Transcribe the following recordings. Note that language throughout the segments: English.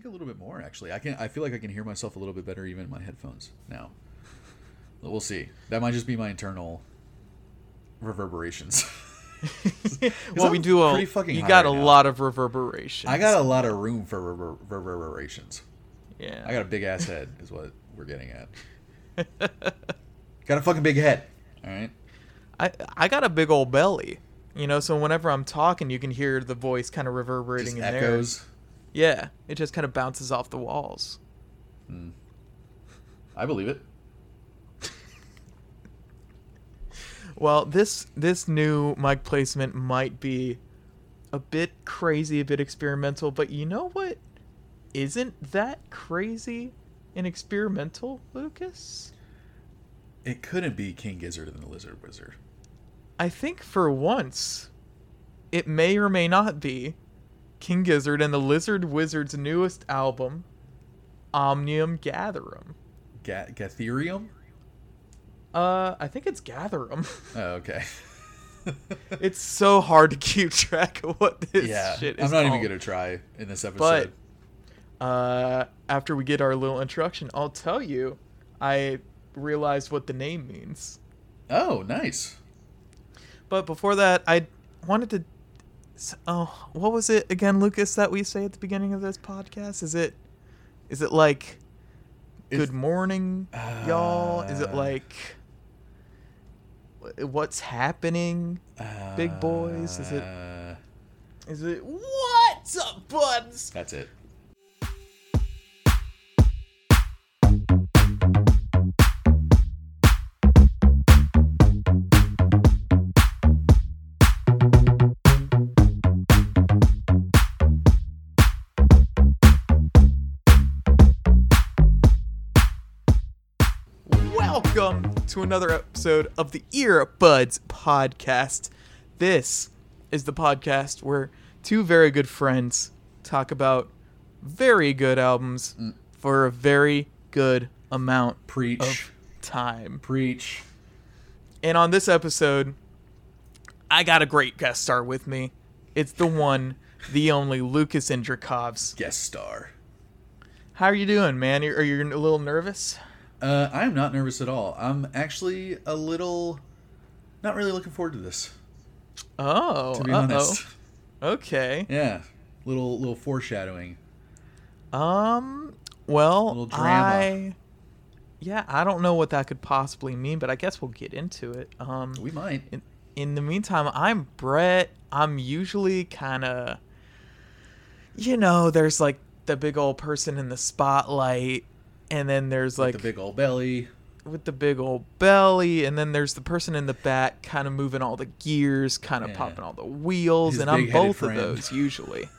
think a little bit more actually. I can I feel like I can hear myself a little bit better even in my headphones now. But we'll see. That might just be my internal reverberations. well, we I'm do a. pretty fucking You got right a now. lot of reverberation. I got a lot of room for rever- reverberations. Yeah. I got a big ass head, is what we're getting at. got a fucking big head. All right. I I got a big old belly. You know, so whenever I'm talking, you can hear the voice kind of reverberating Just in echoes. there. Yeah, it just kind of bounces off the walls. I believe it. Well, this this new mic placement might be a bit crazy, a bit experimental, but you know what isn't that crazy and experimental, Lucas? It couldn't be King Gizzard and the Lizard Wizard. I think for once it may or may not be King Gizzard and the Lizard Wizard's newest album, Omnium Gatherum. Ga- Gatherium? Uh, I think it's Gatherum. Oh, okay. it's so hard to keep track of what this yeah. shit is I'm not even going to try in this episode. But uh, after we get our little introduction, I'll tell you. I realized what the name means. oh, nice. But before that, I wanted to. S- Oh, what was it again, Lucas? That we say at the beginning of this podcast? Is it? Is it like? It's- Good morning, y'all. Is it Uh, like? What's happening? Big boys, is it- Uh, it what's up, buds? That's it. To another episode of the Earbuds Podcast. This is the podcast where two very good friends talk about very good albums mm. for a very good amount Preach. of time. Preach. And on this episode, I got a great guest star with me. It's the one, the only Lucas Indrakovs. Guest star. How are you doing, man? Are you a little nervous? Uh, I am not nervous at all. I'm actually a little, not really looking forward to this. Oh, To be uh-oh. honest. Okay. Yeah. Little little foreshadowing. Um. Well, Little drama. I. Yeah, I don't know what that could possibly mean, but I guess we'll get into it. Um. We might. In, in the meantime, I'm Brett. I'm usually kind of. You know, there's like the big old person in the spotlight, and then there's like the big old belly. with the big old belly, and then there's the person in the back, kind of moving all the gears, kind of Yeah. popping all the wheels, His and I'm both friend. of those usually.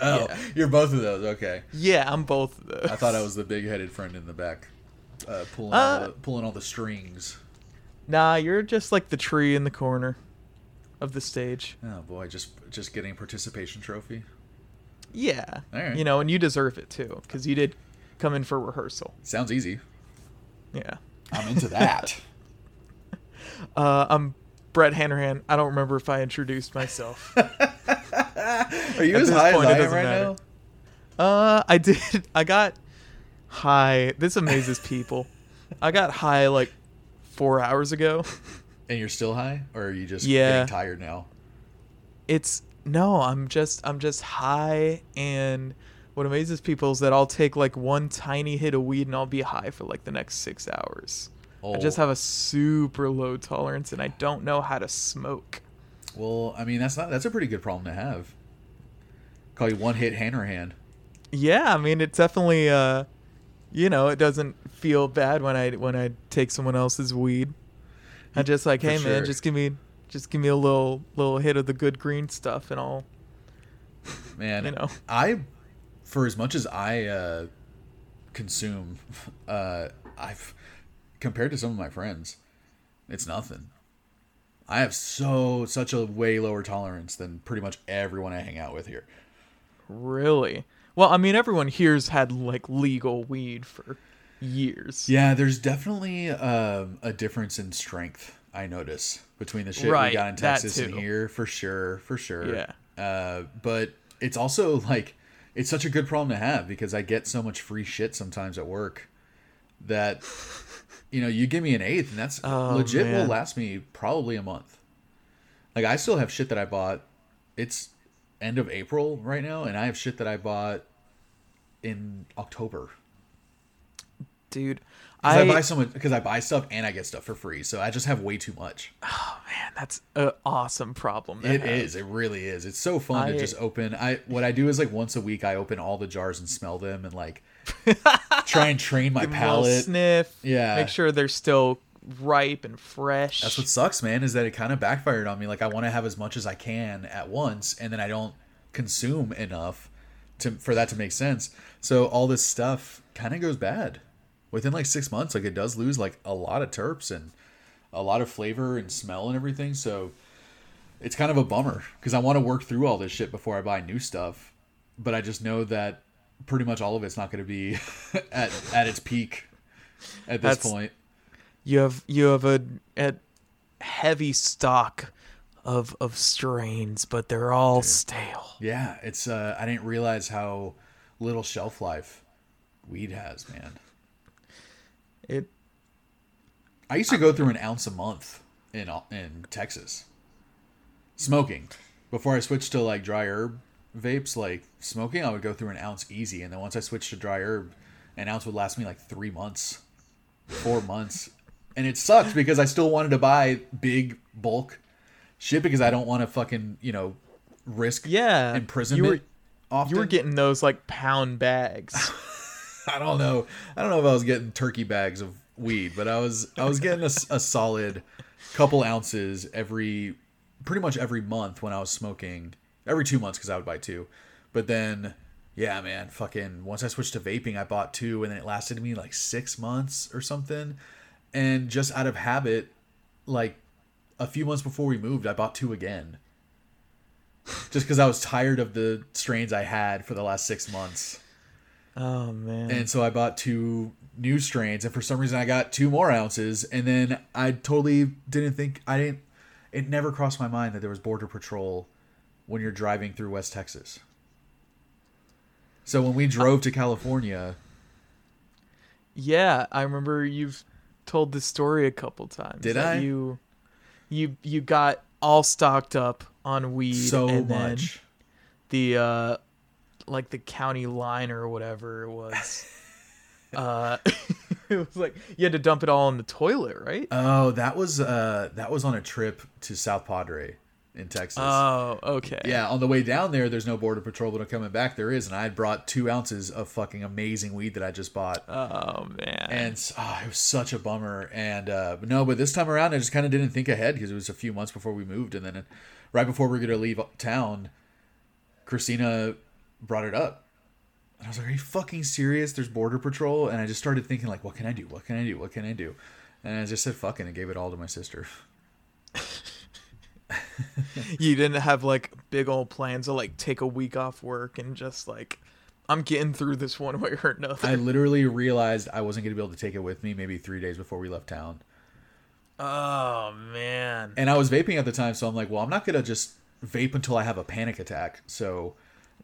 Oh, Yeah. you're both of those. Okay. Yeah, I'm both of those. I thought I was the big-headed friend in the back, uh, pulling Uh, all the, pulling all the strings. Nah, you're just like the tree in the corner of the stage. Oh boy, just just getting participation trophy. Yeah. Right. You know, and you deserve it too, because you did come in for rehearsal. Sounds easy. Yeah. I'm into that. Uh, I'm Brett Hanrahan. I don't remember if I introduced myself. Are you At as high point, as I am right matter. now? uh, I did. I got high. This amazes people. I got high like four hours ago. And you're still high, or are you just Yeah. getting tired now? It's no, I'm just I'm just high and what amazes people is that I'll take like one tiny hit of weed and I'll be high for like the next six hours. Oh, I just have a super low tolerance and I don't know how to smoke. Well, I mean that's not that's a pretty good problem to have. Call you one hit hand or hand. Yeah, I mean it's definitely uh you know, it doesn't feel bad when I when I take someone else's weed. I'm just like, hey sure. man, just give me just give me a little little hit of the good green stuff and I'll Man, You know. I for as much as I uh, consume, uh, I've compared to some of my friends, it's nothing. I have so such a way lower tolerance than pretty much everyone I hang out with here. Really? Well, I mean, everyone here's had like legal weed for years. Yeah, there's definitely um, a difference in strength. I notice between the shit Right, we got in Texas and here, for sure, for sure. Yeah. Uh, but it's also like it's such a good problem to have because I get so much free shit sometimes at work that you know you give me an eighth and that's Oh, legit will last me probably a month. Like I still have shit that I bought. It's end of April right now, and I have shit that I bought in October. dude. I, I, buy so much because I buy stuff and I get stuff for free, so I just have way too much. Oh man, that's an awesome problem. It have. is. It really is. It's so fun I- to just open. I what I do is like once a week I open all the jars and smell them and like try and train my Give 'em a little palate. sniff. Yeah. Make sure they're still ripe and fresh. That's what sucks, man. Is that it kind of backfired on me. Like I want to have as much as I can at once, and then I don't consume enough to for that to make sense. So all this stuff kind of goes bad within like six months. Like it does lose like a lot of terps and a lot of flavor and smell and everything. So it's kind of a bummer because I want to work through all this shit before I buy new stuff. But I just know that pretty much all of it's not going to be at at its peak at this That's- point. you have you have a, a heavy stock of of strains, but they're all stale. Yeah, it's uh I didn't realize how little shelf life weed has, man. It I used to go through an ounce a month in in Texas. Smoking. Before I switched to like dry herb vapes, like smoking, I would go through an ounce easy and then once I switched to dry herb, an ounce would last me like 3 months. 4 months. And it sucked because I still wanted to buy big bulk shit because I don't want to fucking, you know, risk yeah. imprisonment. You were often. you were getting those like pound bags. I don't know. I don't know if I was getting turkey bags of weed, but I was I was getting a solid couple ounces every pretty much every month when I was smoking. Every two months because I would buy two, but then yeah, man, fucking once I switched to vaping, I bought two, and it lasted me like six months or something, and just out of habit, like a few months before we moved, I bought two again. Just because I was tired of the strains I had for the last six months. Oh man. And so I bought two new strains, and for some reason I got two more ounces, and then I totally didn't think I didn't. It never crossed my mind that there was border patrol when you're driving through West Texas. So when we drove to California, Yeah, I remember you've told this story a couple times. Did I? You, you, you got all stocked up on weed. so much. The uh, like the county line or whatever it was. uh, it was like you had to dump it all in the toilet, right? Oh, that was uh that was on a trip to South Padre in Texas. Oh, okay. Yeah, on the way down there, there's no border patrol, but on coming back, there is, and I had brought two ounces of fucking amazing weed that I just bought. Oh man. and oh, it was such a bummer. And uh, but no, but this time around, I just kind of didn't think ahead because it was a few months before we moved, and then right before we were gonna leave town, Christina brought it up, and I was like, "Are you fucking serious? There's border patrol." And I just started thinking like, "What can I do? What can I do? What can I do?" And I just said "fucking" and gave it all to my sister. you didn't have like big old plans to like take a week off work and just like I'm getting through this one way or another. I literally realized I wasn't gonna be able to take it with me maybe three days before we left town. oh man. And I was vaping at the time, so I'm like, well, I'm not gonna just vape until I have a panic attack. So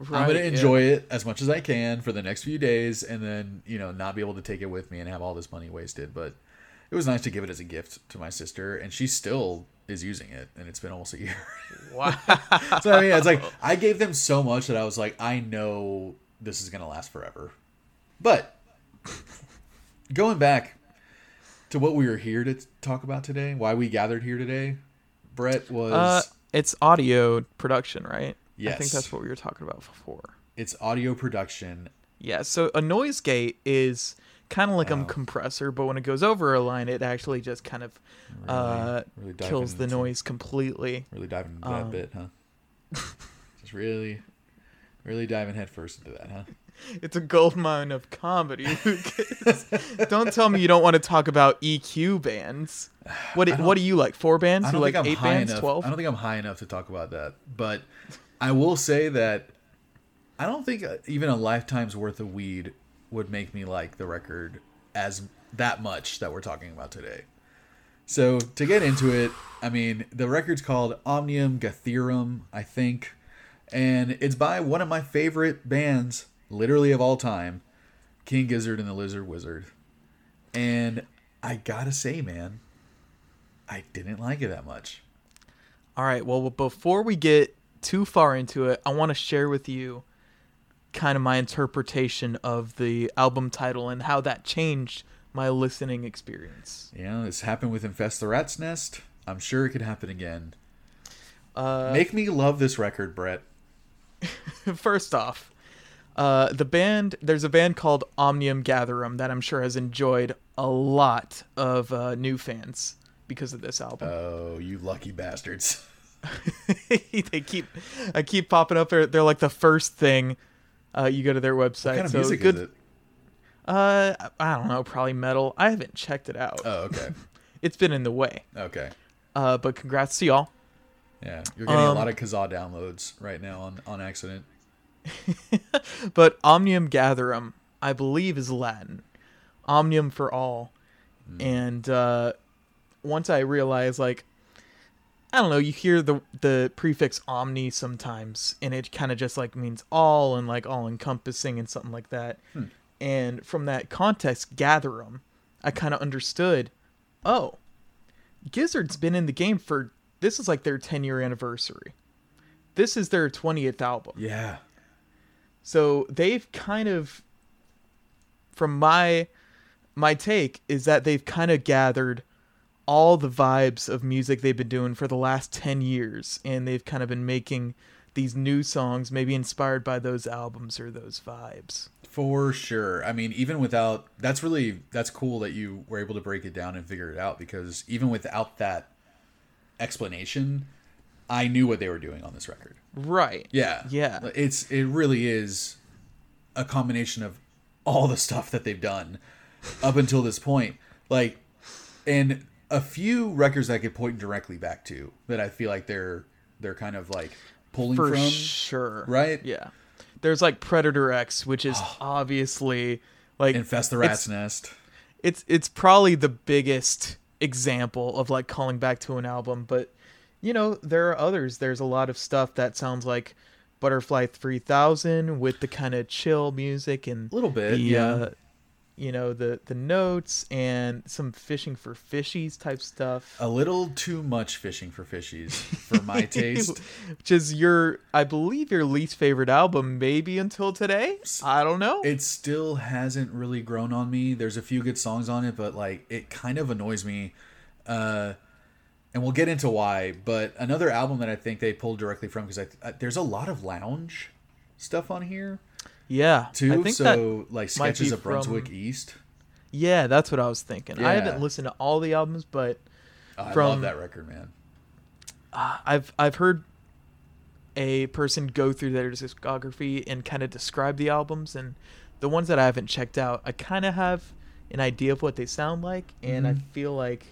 I'm gonna yeah. enjoy it as much as I can for the next few days, and then you know not be able to take it with me and have all this money wasted. But it was nice to give it as a gift to my sister, and she still is using it, and it's been almost a year. Wow. so I mean, it's like I gave them so much that I was like, I know this is gonna last forever. But going back to what we were here to talk about today, why we gathered here today, Brett was uh, it's audio production, right? I think that's what we were talking about before. it's audio production. Yeah. So a noise gate is kind of like Oh. a compressor, but when it goes over a line, it actually just kind of uh, really kills the noise completely. Really diving into Um, that bit, huh? Just really, really diving headfirst into that, huh? It's a gold mine of comedy. Lucas. don't tell me you don't want to talk about EQ bands. What what do you like? Four bands? You like eight bands? Twelve? I don't think I'm high enough to talk about that, but I will say that I don't think uh, even a lifetime's worth of weed would make me like the record as that much that we're talking about today. So to get into it, I mean, the record's called Omnium Gatherum, I think, and it's by one of my favorite bands, literally of all time, King Gizzard and the Lizard Wizard. And I gotta say, man, I didn't like it that much. All right. Well, before we get too far into it, I want to share with you kind of my interpretation of the album title and how that changed my listening experience. Yeah, this happened with Infest the Rat's Nest. I'm sure it could happen again. Uh, Make me love this record, Brett. First off, uh, the band there's a band called Omnium Gatherum that I'm sure has enjoyed a lot of uh, new fans because of this album. Oh, you lucky bastards. they keep I keep popping up. They're they're like the first thing uh, you go to their website. What kind of so music good. is it? Uh, I don't know, probably metal. I haven't checked it out. Oh, okay. It's been in the way. Okay. Uh, but congrats to y'all. Yeah, you're getting a Um, lot of Kazaa downloads right now on, on accident. But Omnium Gatherum, I believe, is Latin. Omnium for all. And uh, once I realized, like, I don't know, you hear the the prefix omni sometimes, and it kind of just like means all and like all encompassing and something like that. Hmm. And from that context, Gatherum, I kind of understood. Oh, Gizzard's been in the game for this is like their 10 year anniversary. This is their 20th album. Yeah. So they've kind of from my my take is that they've kind of gathered all the vibes of music they've been doing for the last 10 years and they've kind of been making these new songs maybe inspired by those albums or those vibes. For sure. I mean, even without that's really that's cool that you were able to break it down and figure it out because even without that explanation, I knew what they were doing on this record. Right. Yeah. Yeah. It's it really is a combination of all the stuff that they've done up until this point. Like and a few records I could point directly back to that I feel like they're they're kind of like pulling For from. sure. right? Yeah. There's like Predator X which is obviously like Infest the it's- Rat's Nest. it's it's probably the biggest example of like calling back to an album but you know there are others there's a lot of stuff that sounds like butterfly 3000 with the kind of chill music and A little bit, the, yeah. uh, you know the the notes and some fishing for fishies type stuff A little too much fishing for fishies for my taste. which is your i believe your least favorite album maybe until today i don't know It still hasn't really grown on me. There's a few good songs on it, but like it kind of annoys me. Uh, and we'll get into why. But another album that I think they pulled directly from because I, I, there's a lot of lounge stuff on here yeah too. I think so that like sketches of Brunswick from- East. Yeah, that's what I was thinking. I haven't listened to all the albums, but Oh, I From- love that record, man. I've I've heard a person go through their discography and kind of describe the albums and the ones that I haven't checked out, I kind of have an idea of what they sound like and I Mhm. feel like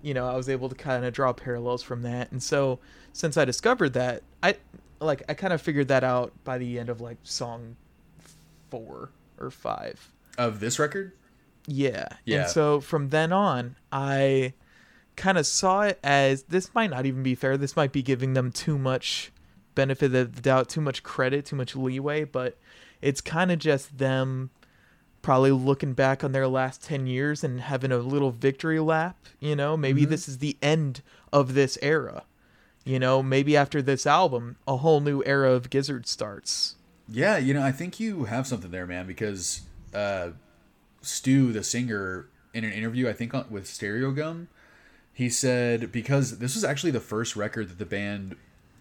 you know, I was able to kind of draw parallels from that. And so since I discovered that, I like I kind of figured that out by the end of like song 4 or 5. Of this record, Yeah. Yeah. And so from then on, I kind of saw it as this might not even be fair. This might be giving them too much benefit of the doubt, too much credit, too much leeway, but it's kind of just them probably looking back on their last 10 years and having a little victory lap, you know, maybe Mhm. this is the end of this era. You know, maybe after this album, a whole new era of Gizzard starts. Yeah, you know, I think you have something there, man, because uh, Stu, the singer, in an interview, I think on, with Stereogum, he said because this was actually the first record that the band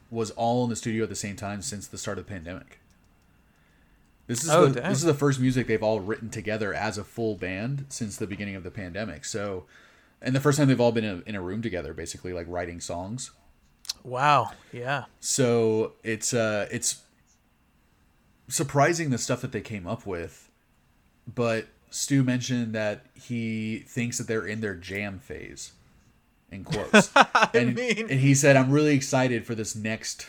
was all in the studio at the same time since the start of the pandemic. This is Oh, the, this is the first music they've all written together as a full band since the beginning of the pandemic. So, and the first time they've all been in a, in a room together, basically like writing songs. Wow. Yeah. So it's uh it's surprising the stuff that they came up with, but Stu mentioned that he thinks that they're in their jam phase, in quotes. and, mean- and he said, "I'm really excited for this next,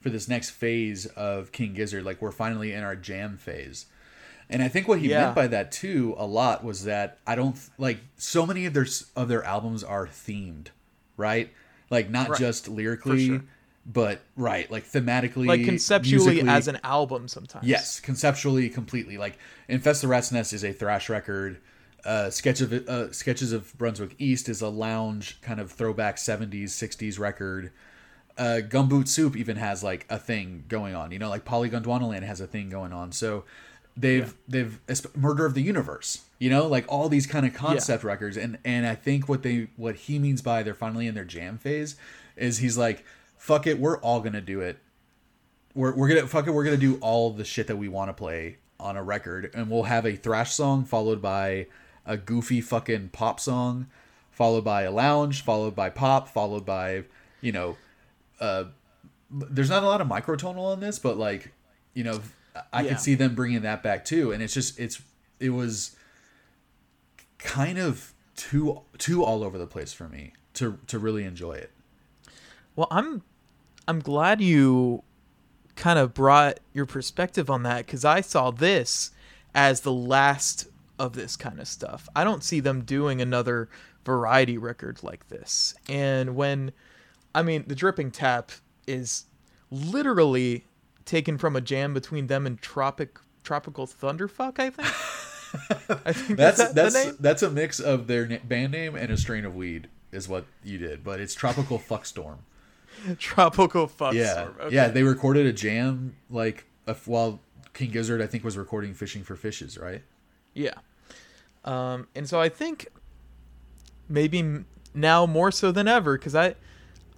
for this next phase of King Gizzard. Like we're finally in our jam phase." And I think what he Yeah. meant by that too a lot was that I don't like so many of their of their albums are themed, right? Like not Right. just lyrically, sure. but right, like thematically, like conceptually as an album sometimes. Yes, conceptually, completely. Like Infest the Rat's Nest is a thrash record. Uh, Sketch of uh, Sketches of Brunswick East is a lounge kind of throwback '70s '60s record. Uh, Gumboot Soup even has like a thing going on. You know, like Polygon has a thing going on. So they've they've Murder of the Universe. You know, like all these kind of concept records. And and I think what they what he means by they're finally in their jam phase is he's like, fuck it, we're all gonna do it we're, we're gonna fuck it, we're gonna do all the shit that we want to play on a record and we'll have a thrash song followed by a goofy fucking pop song followed by a lounge followed by pop followed by you know uh there's not a lot of microtonal on this but like you know i Yeah. could see them bringing that back too and it's just it's it was kind of too too all over the place for me to to really enjoy it Well, I'm I'm glad you kind of brought your perspective on that cuz I saw this as the last of this kind of stuff. I don't see them doing another variety record like this. And when I mean, the dripping tap is literally taken from a jam between them and Tropic Tropical Thunderfuck, I think. I think That's that that's that's a mix of their na- band name and a strain of weed is what you did, but it's Tropical Fuckstorm. Tropical Fuck. Yeah, Okay. yeah. They recorded a jam like a, while King Gizzard, I think, was recording "Fishing for Fishes," right? Yeah. Um, and so I think maybe now more so than ever, because I,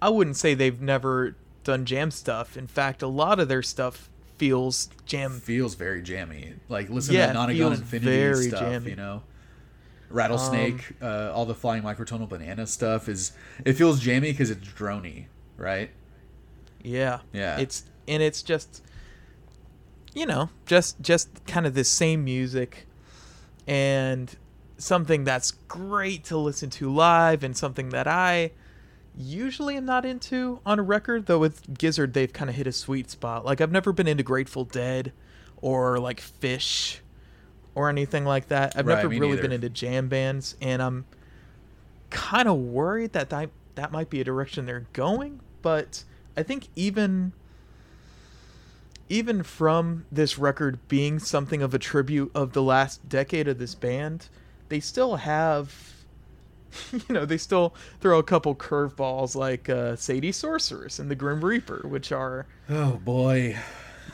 I wouldn't say they've never done jam stuff. In fact, a lot of their stuff feels jam. Feels very jammy. Like listen Yeah, to Nonagon Infinity very stuff, jammy. Um, you know. Rattlesnake, uh, all the flying microtonal banana stuff is it feels jammy because it's drony, right? Yeah. Yeah. It's and it's just, you know, just just kind of the same music, and something that's great to listen to live, and something that I usually am not into on a record. Though with Gizzard, they've kind of hit a sweet spot. Like I've never been into Grateful Dead, or like Phish, or anything like that. I've Right, never really neither. been into jam bands, and I'm kind of worried that, that that might be a direction they're going. But I think even even from this record being something of a tribute of the last decade of this band, they still have you know, they still throw a couple curveballs like uh, Sadie Sorceress and the Grim Reaper, which are Oh boy.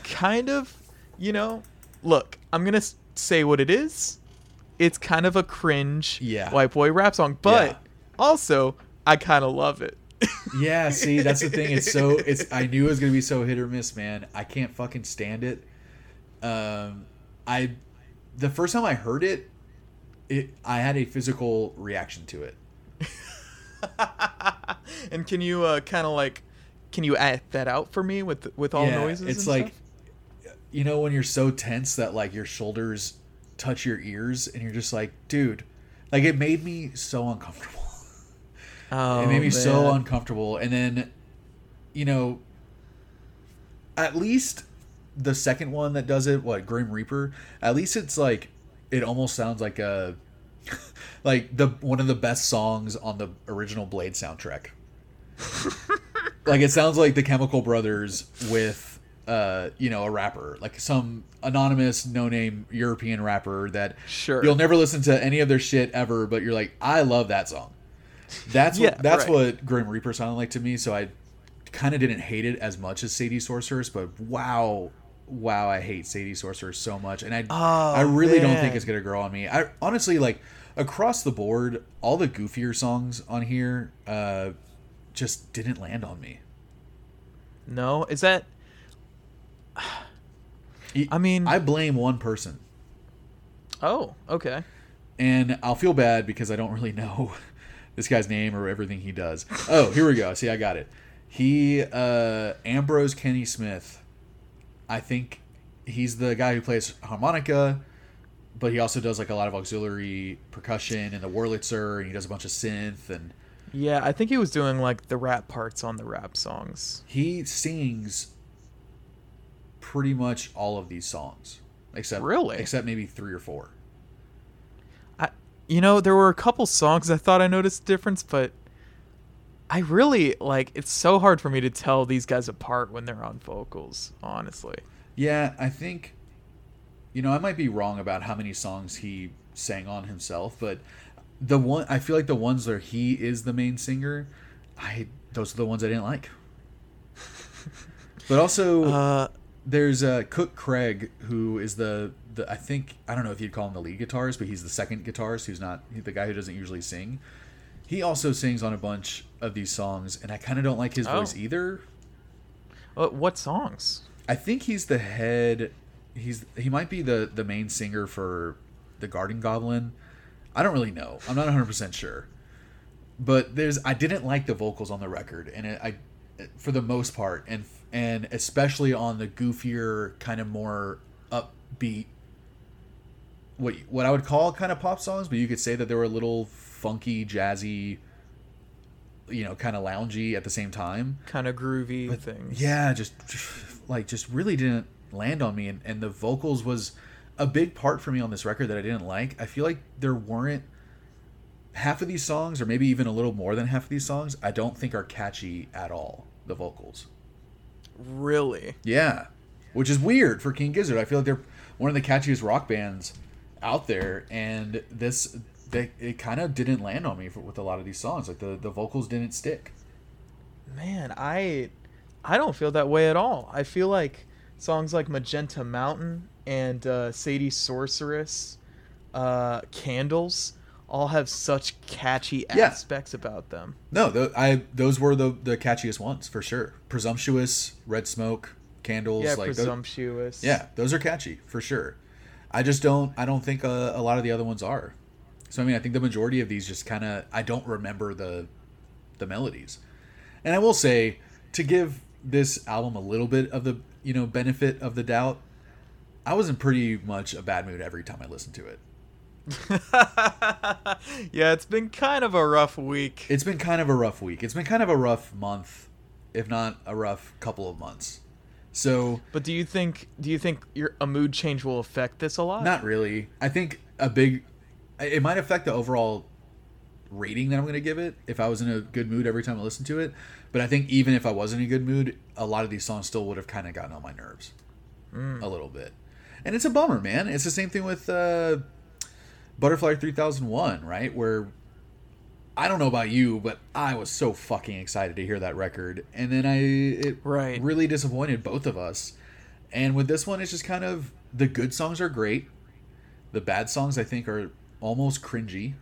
kind of, you know, look, I'm going to say what it is. It's kind of a cringe Yeah. white boy rap song, but Yeah. also I kind of love it. Yeah, see, that's the thing. It's so it's I knew it was gonna be so hit or miss, man. I can't fucking stand it. Um I the first time I heard it, it I had a physical reaction to it. and can you uh, kind of like can you act that out for me with with all Yeah, noises It's like stuff? you know when you're so tense that like your shoulders touch your ears and you're just like, dude, like it made me so uncomfortable. oh, it made me so uncomfortable and then you know at least the second one that does it what grim reaper at least it's like it almost sounds like a like the one of the best songs on the original blade soundtrack like it sounds like the chemical brothers with uh you know a rapper like some anonymous no name european rapper that Sure. you'll never listen to any of their shit ever but you're like i love that song that's Yeah, what that's right. what Grim Reaper sounded like to me. So I kind of didn't hate it as much as Sadie Sorceress, but wow, wow, I hate Sadie Sorceress so much, and I Oh, I really don't think it's gonna grow on me. I honestly like across the board, all the goofier songs on here uh, just didn't land on me. no is that I mean- I blame one person, oh okay and I'll feel bad because I don't really know this guy's name or everything he does. Oh, here we go. See, I got it. He uh Ambrose Kenny Smith. I think he's the guy who plays harmonica, but he also does like a lot of auxiliary percussion and the Wurlitzer, and he does a bunch of synth, and yeah I think he was doing like the rap parts on the rap songs he sings pretty much all of these songs, except Really? except maybe three or four. I you know there were a couple songs I thought I noticed a difference but I really like. It's so hard for me to tell these guys apart when they're on vocals. Honestly. Yeah, I think, you know, I might be wrong about how many songs he sang on himself, but the one I feel like the ones where he is the main singer, I those are the ones I didn't like. but also, Uh, there's uh, Cook Craig, who is the, the I think I don't know if you'd call him the lead guitarist, but he's the second guitarist who's not the guy who doesn't usually sing. He also sings on a bunch of these songs, and I kind of don't like his Oh. voice either. what, what songs? I think he's the head. He's he might be the the main singer for the Garden Goblin. I don't really know. I'm not 100 percent sure. But there's I didn't like the vocals on the record, and it, I for the most part, and and especially on the goofier kind of more upbeat. What what I would call kind of pop songs, but you could say that they were a little funky, jazzy. You know, kind of loungy at the same time. Kind of groovy But things. Yeah, just like just really didn't land on me, and, and the vocals was a big part for me on this record that I didn't like. I feel like there weren't half of these songs, or maybe even a little more than half of these songs. I don't think are catchy at all. The vocals, Really. yeah, which is weird for King Gizzard. I feel like they're one of the catchiest rock bands out there, and this they it kind of didn't land on me for, with a lot of these songs. Like the the vocals didn't stick. Man, I I don't feel that way at all. I feel like songs like Magenta Mountain and uh, Sadie Sorceress, uh, Candles, all have such catchy Yeah. aspects about them. No, th I those were the the catchiest ones for sure. Presumptuous, Red Smoke, Candles, Yeah, like presumptuous. yeah, those are catchy for sure. I just don't. I don't think uh, a lot of the other ones are. So I mean, I think the majority of these just kind of. I don't remember the the melodies, and I will say to give this album a little bit of the you know benefit of the doubt. I was in pretty much a bad mood every time I listened to it. yeah, it's been kind of a rough week. It's been kind of a rough week. It's been kind of a rough month, if not a rough couple of months. So But do you think do you think your a mood change will affect this a lot? not really. I think a big. It might affect the overall rating that I'm going to give it if I was in a good mood every time I listen to it. But I think even if I was in a good mood, a lot of these songs still would have kind of gotten on my nerves a little bit. And it's a bummer, man. It's the same thing with uh, Butterfly 3001, right? Where I don't know about you, but I was so fucking excited to hear that record, and then I it Right. really disappointed both of us. And with this one, it's just kind of the good songs are great, the bad songs I think are almost cringy,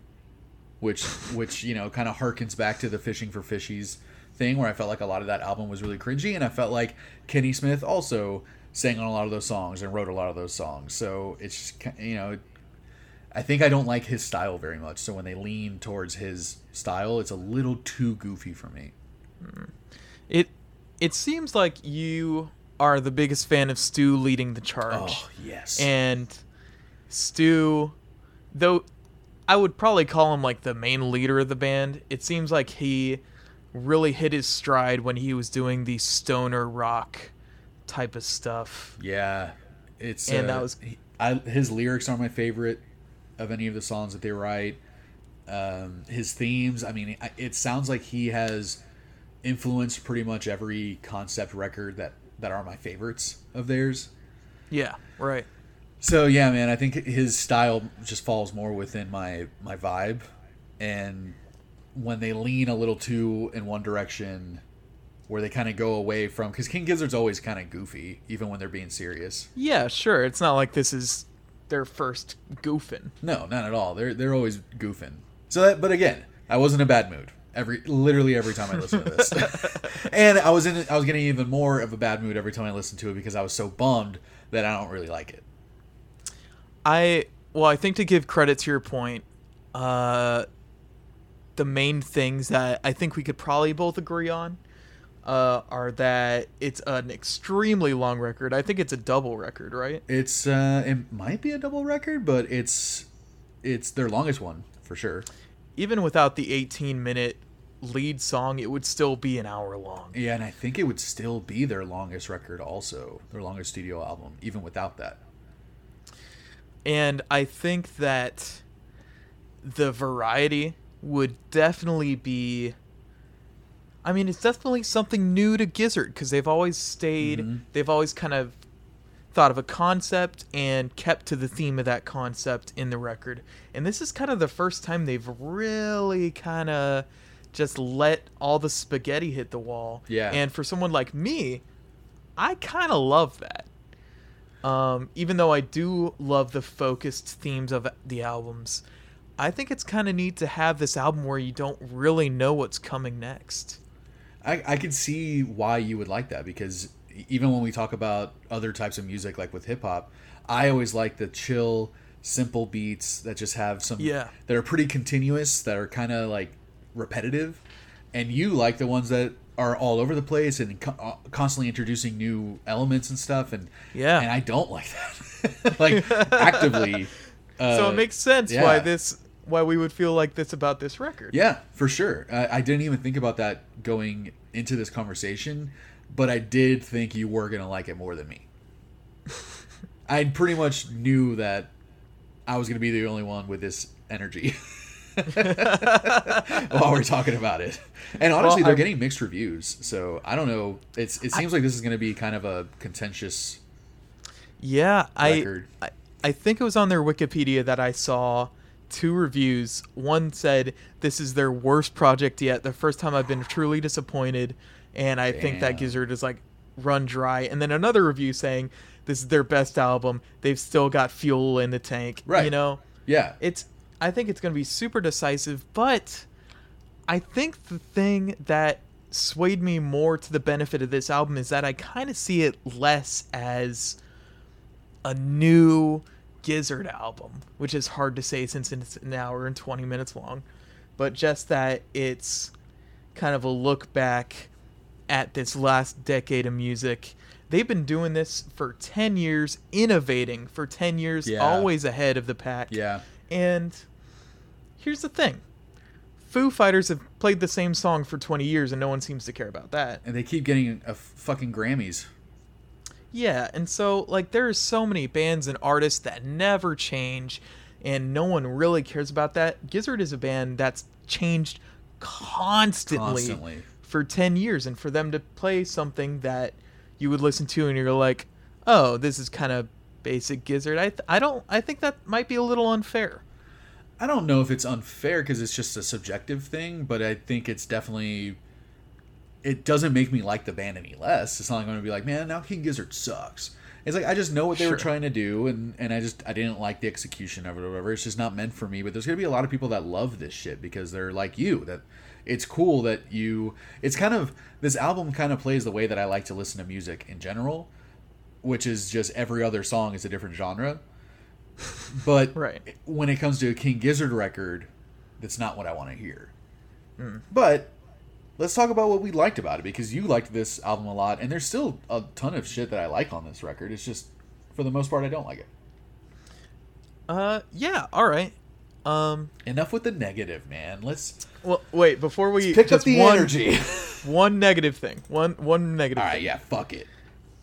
which which you know kind of harkens back to the fishing for fishies thing where I felt like a lot of that album was really cringy, and I felt like Kenny Smith also sang on a lot of those songs and wrote a lot of those songs. So it's just you know. I think I don't like his style very much. So when they lean towards his style, it's a little too goofy for me. Hmm. It it seems like you are the biggest fan of Stu leading the charge. Oh yes. And Stu though I would probably call him like the main leader of the band. It seems like he really hit his stride when he was doing the stoner rock type of stuff. Yeah, it's And uh, that was- I, his lyrics are my favorite of any of the songs that they write. Um, his themes, I mean, it, it sounds like he has influenced pretty much every concept record that that are my favorites of theirs. Yeah, right. So yeah, man, I think his style just falls more within my my vibe, and when they lean a little too in one direction, where they kind of go away from, because King Gizzard's always kind of goofy, even when they're being serious. Yeah, sure. It's not like this is their first goofing. No, not at all. They're they're always goofing. So, that, but again, I was in a bad mood every literally every time I listened to this, and I was in I was getting even more of a bad mood every time I listened to it because I was so bummed that I don't really like it. I well, I think to give credit to your point, uh, the main things that I think we could probably both agree on uh, are that it's an extremely long record. I think it's a double record, right? It's uh, it might be a double record, but it's it's their longest one for sure. Even without the 18 minute lead song, it would still be an hour long. Yeah, and I think it would still be their longest record, also their longest studio album, even without that. And I think that the variety would definitely be I mean, it's definitely something new to Gizzard because they've always stayed, Mm-hmm. they've always kind of thought of a concept and kept to the theme of that concept in the record. And this is kind of the first time they've really kind of just let all the spaghetti hit the wall. Yeah. And for someone like me, I kind of love that. Um, even though I do love the focused themes of the albums, I think it's kind of neat to have this album where you don't really know what's coming next. I, I could see why you would like that because even when we talk about other types of music, like with hip hop, I always like the chill, simple beats that just have some Yeah. that are pretty continuous, that are kind of like repetitive, and you like the ones that are all over the place and co- uh, constantly introducing new elements and stuff. And Yeah. and I don't like that, like actively. Uh, so it makes sense why this why we would feel like this about this record. Yeah, for sure. I, I didn't even think about that going into this conversation, but I did think you were gonna like it more than me. I pretty much knew that I was gonna be the only one with this energy while we're talking about it. And honestly, they're I'm- getting mixed reviews, so I don't know. It's it seems like this is gonna be kind of a contentious. Yeah, I, Record. I I think it was on their Wikipedia that I saw two reviews. One said this is their worst project yet. The first time I've been truly disappointed, and I think that Gizzard is like run dry. And then another review saying this is their best album. They've still got fuel in the tank. Right. You know, Yeah, it's I think it's going to be super decisive, but I think the thing that swayed me more to the benefit of this album is that I kind of see it less as a new Gizzard album, which is hard to say since it's an hour and 20 minutes long, but just that it's kind of a look back at this last decade of music. They've been doing this for 10 years, innovating for 10 years, Yeah. always ahead of the pack. yeah. And here's the thing Foo Fighters have played the same song for 20 years and no one seems to care about that. And they keep getting a fucking Grammys. Yeah, and so, like, there are so many bands and artists that never change and no one really cares about that. Gizzard is a band that's changed constantly, Constantly. for 10 years. And for them to play something that you would listen to and you're like, oh, this is kind of basic Gizzard, I, th- I don't, I think that might be a little unfair. I don't know if it's unfair because it's just a subjective thing, but I think it's definitely. It doesn't make me like the band any less. It's not like I'm going to be like, man, now King Gizzard sucks. It's like I just know what they were trying to do, and and I just I didn't like the execution of it or whatever. It's just not meant for me. But there's going to be a lot of people that love this shit because they're like you. That it's cool that you. It's kind of this album kind of plays the way that I like to listen to music in general, which is just every other song is a different genre. But Right. when it comes to a King Gizzard record, that's not what I want to hear. Hmm. But let's talk about what we liked about it because you liked this album a lot, and there's still a ton of shit that I like on this record. It's just, for the most part, I don't like it. Uh, yeah, all right. Um, Enough with the negative, man. Let's well, wait, before we pick up the one, energy. One negative thing. One one negative. All right, yeah, fuck it.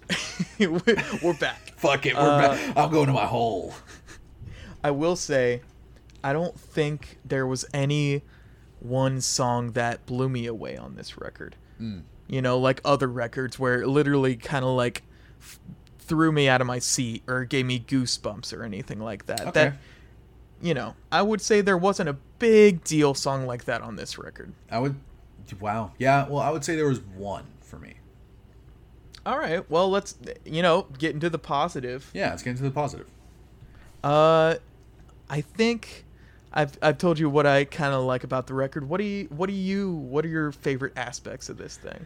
We're back. Fuck it. We're Uh, back. I'm going to my hole. I will say, I don't think there was any one song that blew me away on this record. Hmm. You know, like other records where it literally kind of like f- threw me out of my seat or gave me goosebumps or anything like that. Okay. That you know, I would say there wasn't a big deal song like that on this record. I would. Wow. Yeah. Well, I would say there was one for me. All right, well, let's you know get into the positive. Yeah. Let's get into the positive. Uh, I think I've I've told you what I kind of like about the record. What do you what do you what are your favorite aspects of this thing?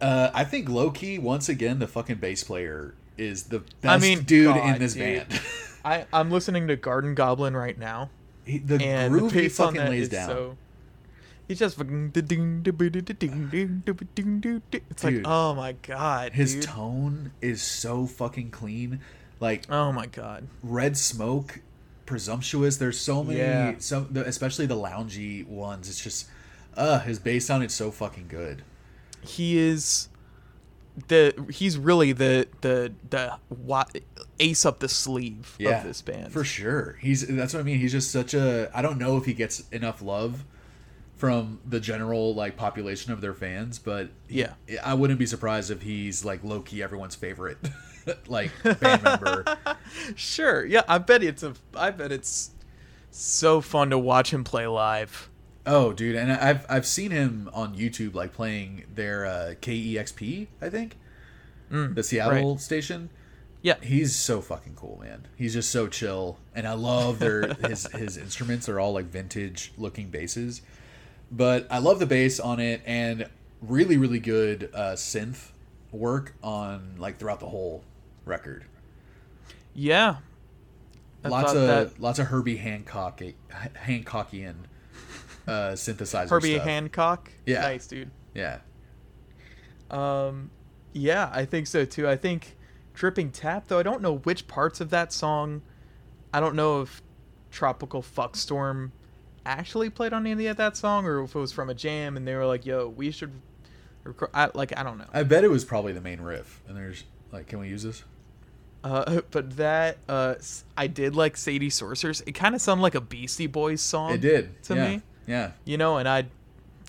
Uh, I think low key once again the fucking bass player is the best I mean, dude God, in this dude. band. I I'm listening to Garden Goblin right now, He, the and groove the he fucking lays down. so. He's just fucking. It's like, oh my god, His dude. tone is so fucking clean. Like oh my god. Red Smoke, presumptuous. There's so many, Yeah. some especially the loungy ones. It's just, uh, his bass sounded so fucking good. he is the he's really the the the ace up the sleeve Yeah, of this band for sure. He's that's what I mean. He's just such a. I don't know if he gets enough love from the general like population of their fans, but Yeah. I wouldn't be surprised if he's like low key everyone's favorite like band member. Sure. Yeah, I bet it's a. I bet it's so fun to watch him play live. Oh, dude, and I've I've seen him on YouTube like playing their uh, KEXP, I think, the Seattle station. Yeah. He's so fucking cool, man. He's just so chill, and I love their his his instruments are all like vintage looking basses, but I love the bass on it and really really good uh, synth work on like throughout the whole record. Yeah. I lots of that lots of Herbie Hancock Hancockian uh, synthesizer Herbie stuff. Hancock. Yeah. Nice, dude. yeah, Um, yeah, I think so too. I think Dripping Tap, though, I don't know which parts of that song. I don't know if Tropical Fuckstorm actually played on any of that song or if it was from a jam and they were like, yo, we should record. I, like, I don't know. I bet it was probably the main riff. And there's like, can we use this? Uh, but that, uh, I did like Sadie Sorceress. It kind of sounded like a Beastie Boys song. It did To yeah. me. Yeah, You know, and I,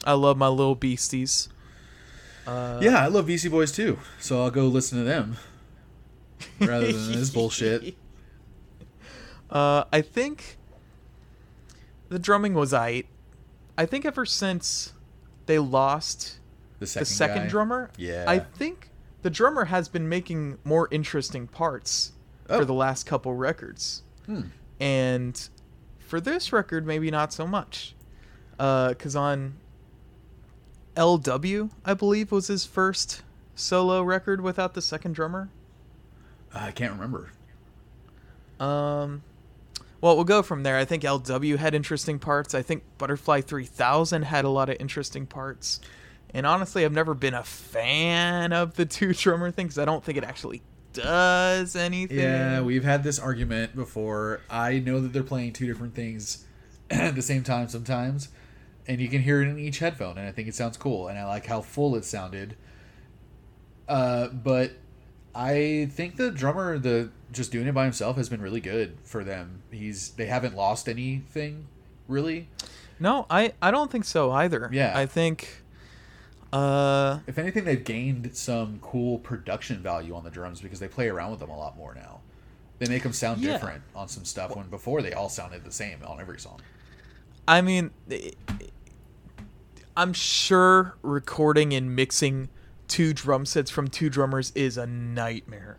I love my little beasties. Uh, yeah. I love Beastie Boys too, so I'll go listen to them rather than this bullshit. Uh, I think the drumming was aight. I think ever since they lost The second, the second drummer, Yeah. I think the drummer has been making more interesting parts Oh. for the last couple records, Hmm. and for this record, maybe not so much. Because on LW, I believe was his first solo record without the second drummer. I can't remember. Um, well, we'll go from there. I think LW had interesting parts. I think Butterfly 3000 had a lot of interesting parts. And honestly, I've never been a fan of the two drummer thing because I don't think it actually does anything. Yeah, we've had this argument before. I know that they're playing two different things at the same time sometimes, and you can hear it in each headphone, and I think it sounds cool, and I like how full it sounded. Uh, but I think the drummer, the just doing it by himself, has been really good for them. He's they haven't lost anything really. No, I, I don't think so either. Yeah. I think. Uh, If anything, they've gained some cool production value on the drums because they play around with them a lot more now. They make them sound Yeah. different on some stuff when before they all sounded the same on every song. I mean, I'm sure recording and mixing two drum sets from two drummers is a nightmare.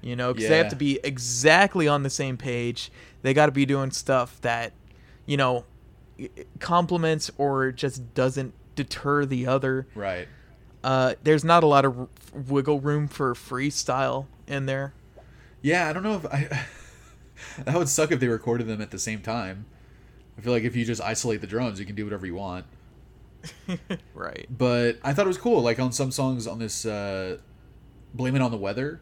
You know, because they have to be exactly on the same page. They got to be doing stuff that, you know, complements or just doesn't deter the other. Right. Uh, there's not a lot of r- wiggle room for freestyle in there. Yeah, I don't know if I. that would suck if they recorded them at the same time. I feel like if you just isolate the drums, you can do whatever you want. Right. But I thought it was cool. Like on some songs on this, uh, "Blame It on the Weather"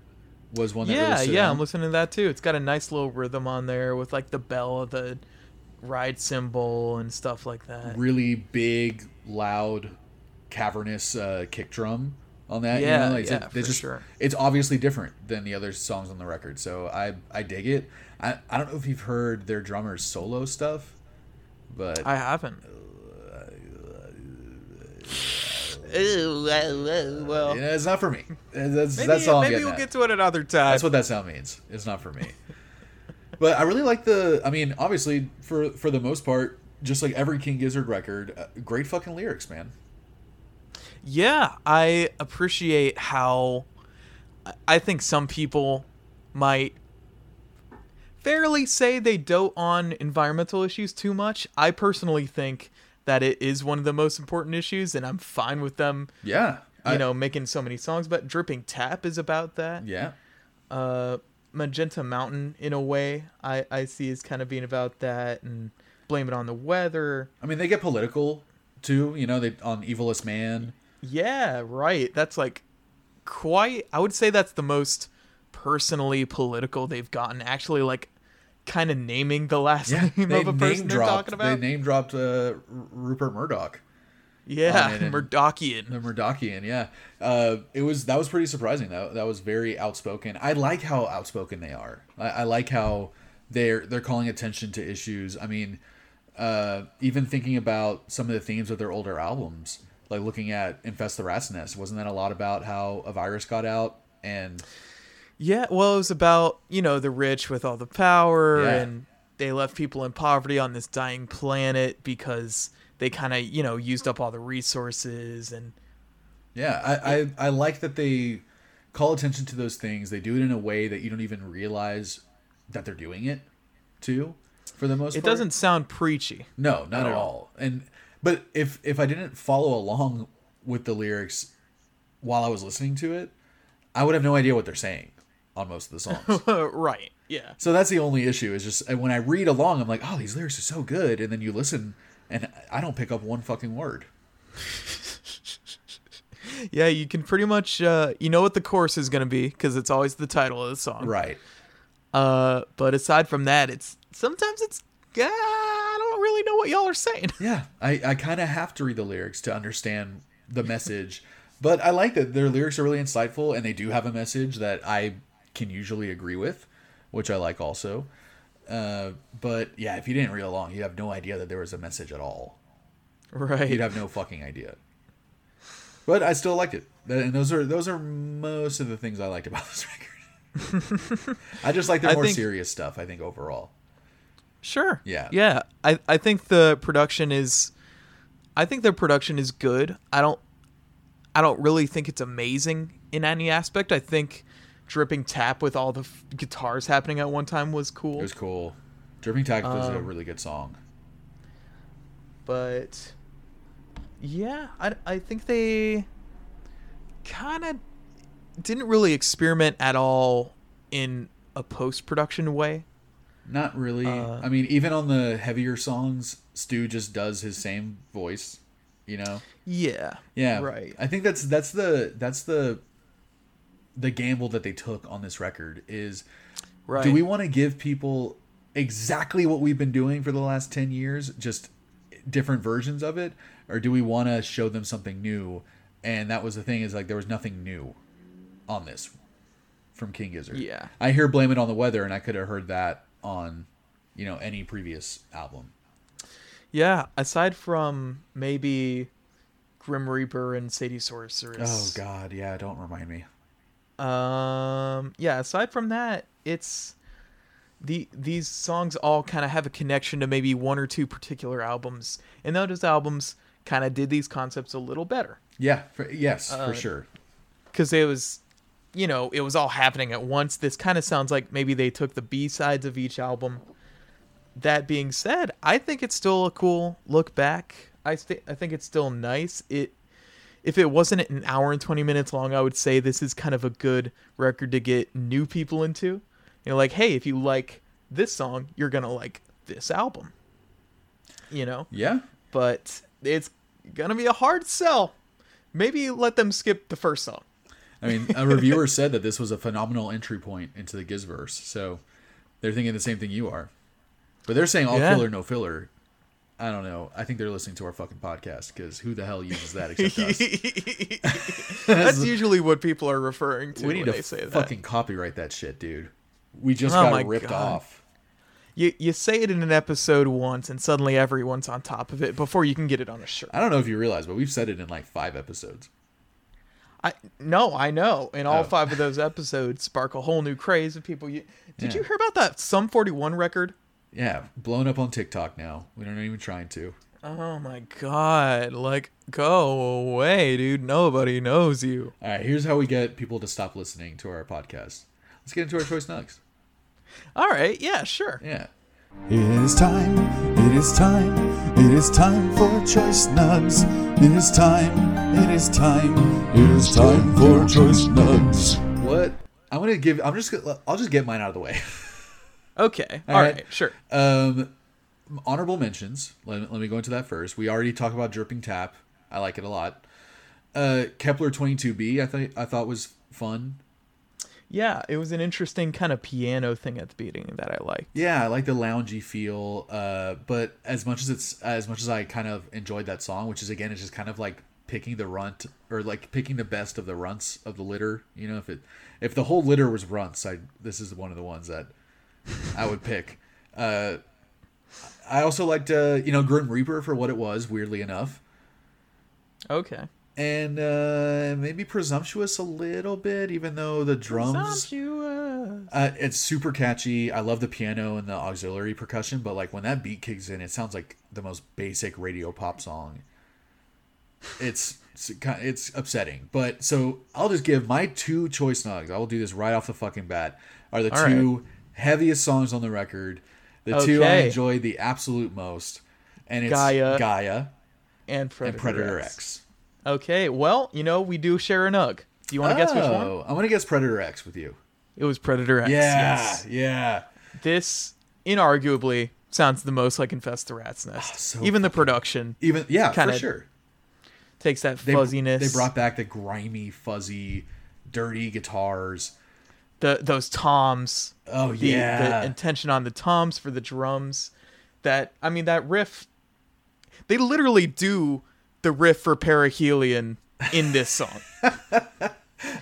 was one that yeah, really yeah, out. I'm listening to that too. It's got a nice little rhythm on there with like the bell of the ride cymbal and stuff like that. really big, loud, cavernous uh, kick drum on that. Yeah, you know? like, yeah, for just, sure. It's obviously different than the other songs on the record, so I I dig it. I I don't know if you've heard their drummer's solo stuff, but I haven't. Well, yeah, it's not for me. That's maybe, that's all I'm maybe we'll at. get to it another time. That's what that sound means. It's not for me. but I really like the. I mean, obviously, for for the most part, just like every King Gizzard record, uh, great fucking lyrics, man. Yeah, I appreciate how I- I think some people might fairly say they dote on environmental issues too much. I personally think that it is one of the most important issues, and I'm fine with them, Yeah, you I- know, making so many songs. But Dripping Tap is about that. Yeah, Uh, Magenta Mountain, in a way, I, I see as kind of being about that, and Blame It on the Weather. I mean, they get political too. You know, they on Evilest Man. Yeah, right. That's like quite. I would say that's the most personally political they've gotten. Actually, like kind of naming the last Yeah, name they of a person they're talking about. They name dropped uh, Rupert Murdoch, yeah, and- Murdochian. the Murdochian. Yeah, uh, it was that was pretty surprising. That that was very outspoken. I like how outspoken they are. I, I like how they're they're calling attention to issues. I mean, Uh, even thinking about some of the themes of their older albums, like looking at Infest the Rat's Nest, wasn't that a lot about how a virus got out and Yeah, well, it was about you know the rich with all the power, Yeah. and they left people in poverty on this dying planet because they kind of you know used up all the resources and Yeah, I, I, I like that they call attention to those things. They do it in a way that you don't even realize that they're doing it, too. For the most part. it part, doesn't sound preachy. No, not at at all. all. And but if if I didn't follow along with the lyrics while I was listening to it, I would have no idea what they're saying on most of the songs. right? Yeah. so that's the only issue. Is just when I read along, I'm like, oh, these lyrics are so good, and then you listen, and I don't pick up one fucking word. Yeah, you can pretty much uh, you know what the chorus is gonna be because it's always the title of the song. Right. Uh, but aside from that, it's sometimes it's uh, I don't really know what y'all are saying. Yeah, I, I kind of have to read the lyrics to understand the message. But I like that their lyrics are really insightful and they do have a message that I can usually agree with, which I like also. Uh, but yeah, if you didn't read along, you have no idea that there was a message at all. right. You'd have no fucking idea. But I still liked it, and those are those are most of the things I liked about this record. I just like the more think- serious stuff. I think overall. Sure. Yeah. Yeah. I, I think the production is I think the production is good. I don't I don't really think it's amazing in any aspect. I think dripping tap with all the f- guitars happening at one time was cool. It was cool. Dripping Tap was a Um, really good song. but yeah, I, I think they kind of didn't really experiment at all in a post production way. Not really. Uh, I mean, even on the heavier songs, Stu just does his same voice. You know. Yeah. Yeah. Right. I think that's that's the that's the the gamble that they took on this record is Right. do we want to give people exactly what we've been doing for the last 10 years just different versions of it or do we want to show them something new and that was the thing is like there was nothing new on this from king gizzard Yeah. i hear blame it on the weather and i could have heard that on you know any previous album Yeah, aside from maybe Grim Reaper and Sadie Sorceress. oh god yeah don't remind me Um, yeah, aside from that, it's the these songs all kind of have a connection to maybe one or two particular albums, and those albums kind of did these concepts a little better yeah for, yes Uh, for sure because it was, you know, it was all happening at once. This kind of sounds like maybe they took the B sides of each album. That being said, I think it's still a cool look back. I st- I think it's still nice. It if it wasn't an hour and 20 minutes long, I would say this is kind of a good record to get new people into. You know, like, hey, if you like this song, you're going to like this album. You know? yeah But it's going to be a hard sell. Maybe let them skip the first song. I mean, a reviewer said that this was a phenomenal entry point into the Gizverse, so they're thinking the same thing you are. But they're saying all Yeah. filler, no filler. I don't know. I think they're listening to our fucking podcast because who the hell uses that except us? That's usually what people are referring to we need when to they say that. fucking copyright that shit, dude. We just Oh got ripped God. off. You you say it in an episode once, and suddenly everyone's on top of it before you can get it on a shirt. I don't know if you realize, but we've said it in like five episodes. I no, I know. In all Oh. five of those episodes, spark a whole new craze of people. You, did Yeah. you hear about that Sum Forty One record? Yeah, blown up on TikTok now. We aren't even trying to. Oh my god! Like, go away, dude. Nobody knows you. All right, here's how we get people to stop listening to our podcast. Let's get into our choice nugs. All right, yeah, sure. Yeah. It is time, it is time, it is time for Choice Nugs. It is time, it is time, it is time for Choice Nugs. What? I'm gonna give. I'm just. gonna I'll just get mine out of the way. Okay, All all right. right, sure. Um, honorable mentions. Let, let me go into that first. We already talked about Dripping Tap. I like it a lot. Uh, Kepler 22B. I thought I thought was fun. Yeah, it was an interesting kind of piano thing at the beginning that I liked. Yeah, I like the loungy feel. Uh, but as much as it's as much as I kind of enjoyed that song, which is again, it's just kind of like picking the runt or like picking the best of the runts of the litter. You know, if it if the whole litter was runts, I this is one of the ones that I would pick. Uh, I also liked uh, you know Grim Reaper for what it was. Weirdly enough, Okay. and uh, maybe presumptuous a little bit, even though the drums. Presumptuous. Uh, it's super catchy. I love the piano and the auxiliary percussion, but like when that beat kicks in, it sounds like the most basic radio pop song. It's it's, it's upsetting, but so I'll just give my two choice nugs. I will do this right off the fucking bat. Are the All two heaviest songs on the record? The two I enjoyed the absolute most, and it's Gaia Gaia And Predator, and Predator X. X. Okay. Well, you know we do share a nug. Do you want to guess which one? Oh, I'm gonna guess Predator X with you. It was Predator X. Yeah, Yes. yeah. This inarguably sounds the most like Infest the Rat's Nest. Oh, so Even the production Even yeah, for sure. takes that they, fuzziness. They brought back the grimy, fuzzy, dirty guitars. The those toms. Oh the, yeah, the intention on the toms for the drums. That I mean that riff. They literally do the riff for Perihelion in this song.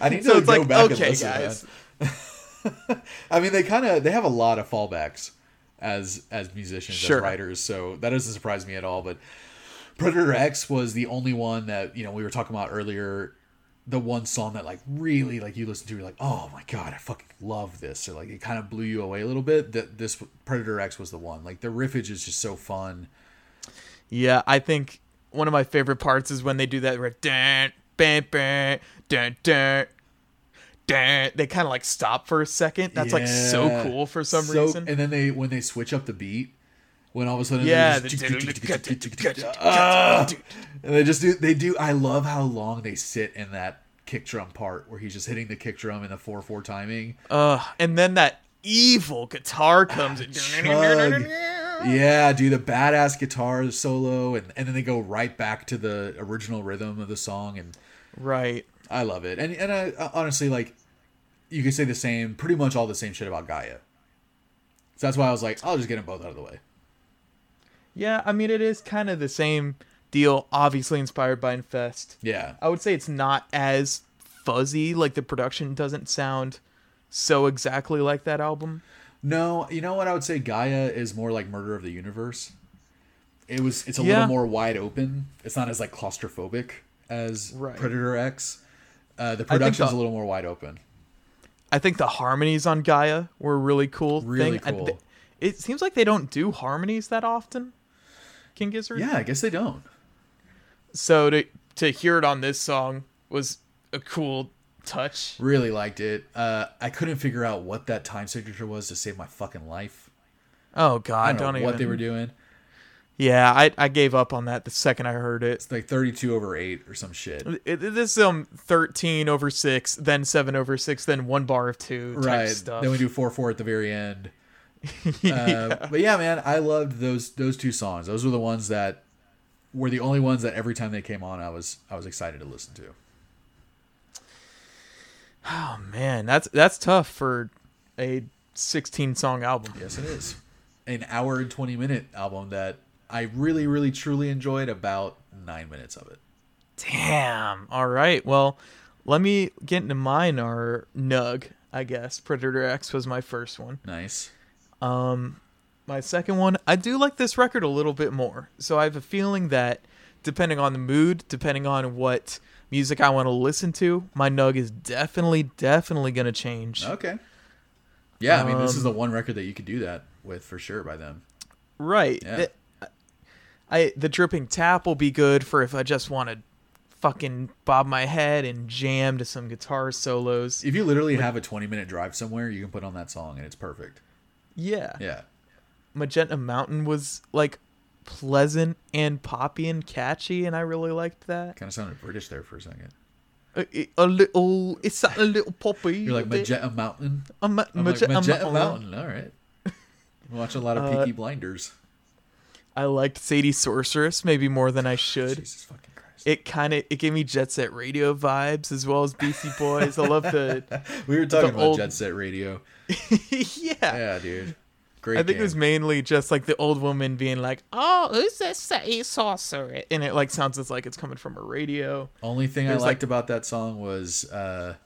I need so to it's go like, back okay, and listen guys. I mean, they kind of they have a lot of fallbacks as as musicians, Sure. as writers. So that doesn't surprise me at all. But Predator X was the only one that you know we were talking about earlier. The one song that like really like you listen to, you're like, oh my god, I fucking love this. Or like it kind of blew you away a little bit. That this Predator X was the one. Like the riffage is just so fun. Yeah, I think one of my favorite parts is when they do that bam, bam. They kind of like stop for a second. That's like so cool for some So- reason. And then they when they switch up the beat, when all of a sudden Yeah, just, the- Ah! And they just do they do. I love how long they sit in that kick drum part where he's just hitting the kick drum in the four four timing. Uh, and then that evil guitar comes in. Chug. Yeah, do the badass guitar solo, and and then they go right back to the original rhythm of the song, and Right. I love it. And and I, honestly, like you could say the same, pretty much all the same shit about Gaia. So that's why I was like, I'll just get them both out of the way. Yeah, I mean it is kind of the same deal. Obviously inspired by Infest. Yeah, I would say it's not as fuzzy. Like the production doesn't sound so exactly like that album. No, you know what I would say Gaia is more like Murder of the Universe. It was it's a Yeah. little more wide open. It's not as like claustrophobic as Right. Predator X. Uh, the production's the- a little more wide open. I think the harmonies on Gaia were a really cool. Really thing. I- cool. th- it seems like they don't do harmonies that often. King Gizzard. Yeah, I guess they don't. So to to hear it on this song was a cool touch. Really liked it. Uh, I couldn't figure out what that time signature was to save my fucking life. Oh I God, don't, don't, know even. what they were doing. Yeah, I I gave up on that the second I heard it. It's like 32 over 8 or some shit. It, it- this is um thirteen over six, then seven over six, then one bar of two type Right. stuff. Then we do 4 4 at the very end. Uh, but yeah, man, I loved those those two songs. Those were the ones that were the only ones that every time they came on, I was I was excited to listen to. oh man, that's that's tough for a sixteen song album. Yes, it is. An hour and 20 minute album that I really, really, truly enjoyed about nine minutes of it. Damn. All right. Well, let me get into mine or Nug. I guess Predator X was my first one. Nice. Um, My second one, I do like this record a little bit more. So I have a feeling that depending on the mood, depending on what music I want to listen to, my Nug is definitely, definitely going to change. Okay. Yeah, I mean, this is Um, the one record that you could do that with for sure by them. Right. Yeah. The- I the dripping tap will be good for if I just want to fucking bob my head and jam to some guitar solos. If you literally have a 20 minute drive somewhere, you can put on that song and it's perfect. Yeah. Yeah. Magenta Mountain was like pleasant and poppy and catchy, and I really liked that. Kind of sounded British there for a second. A, a little, it's a little poppy. You're like. Magenta Mountain. A ma- I'm Magenta like, Magenta Mountain. Mountain. All right. I'm a lot of Uh, Peaky Blinders. I liked Sadie Sorceress maybe more than I should. Jesus fucking Christ. It kind of it gave me Jet Set Radio vibes as well as Beastie Boys. I love the we were talking about old- Jet Set Radio. yeah. Yeah, dude. Great. I think it was mainly just like the old woman being like, "Oh, who's this Sadie Sorceress?" and it like sounds as like it's coming from a radio. Only thing I liked like- about that song was uh,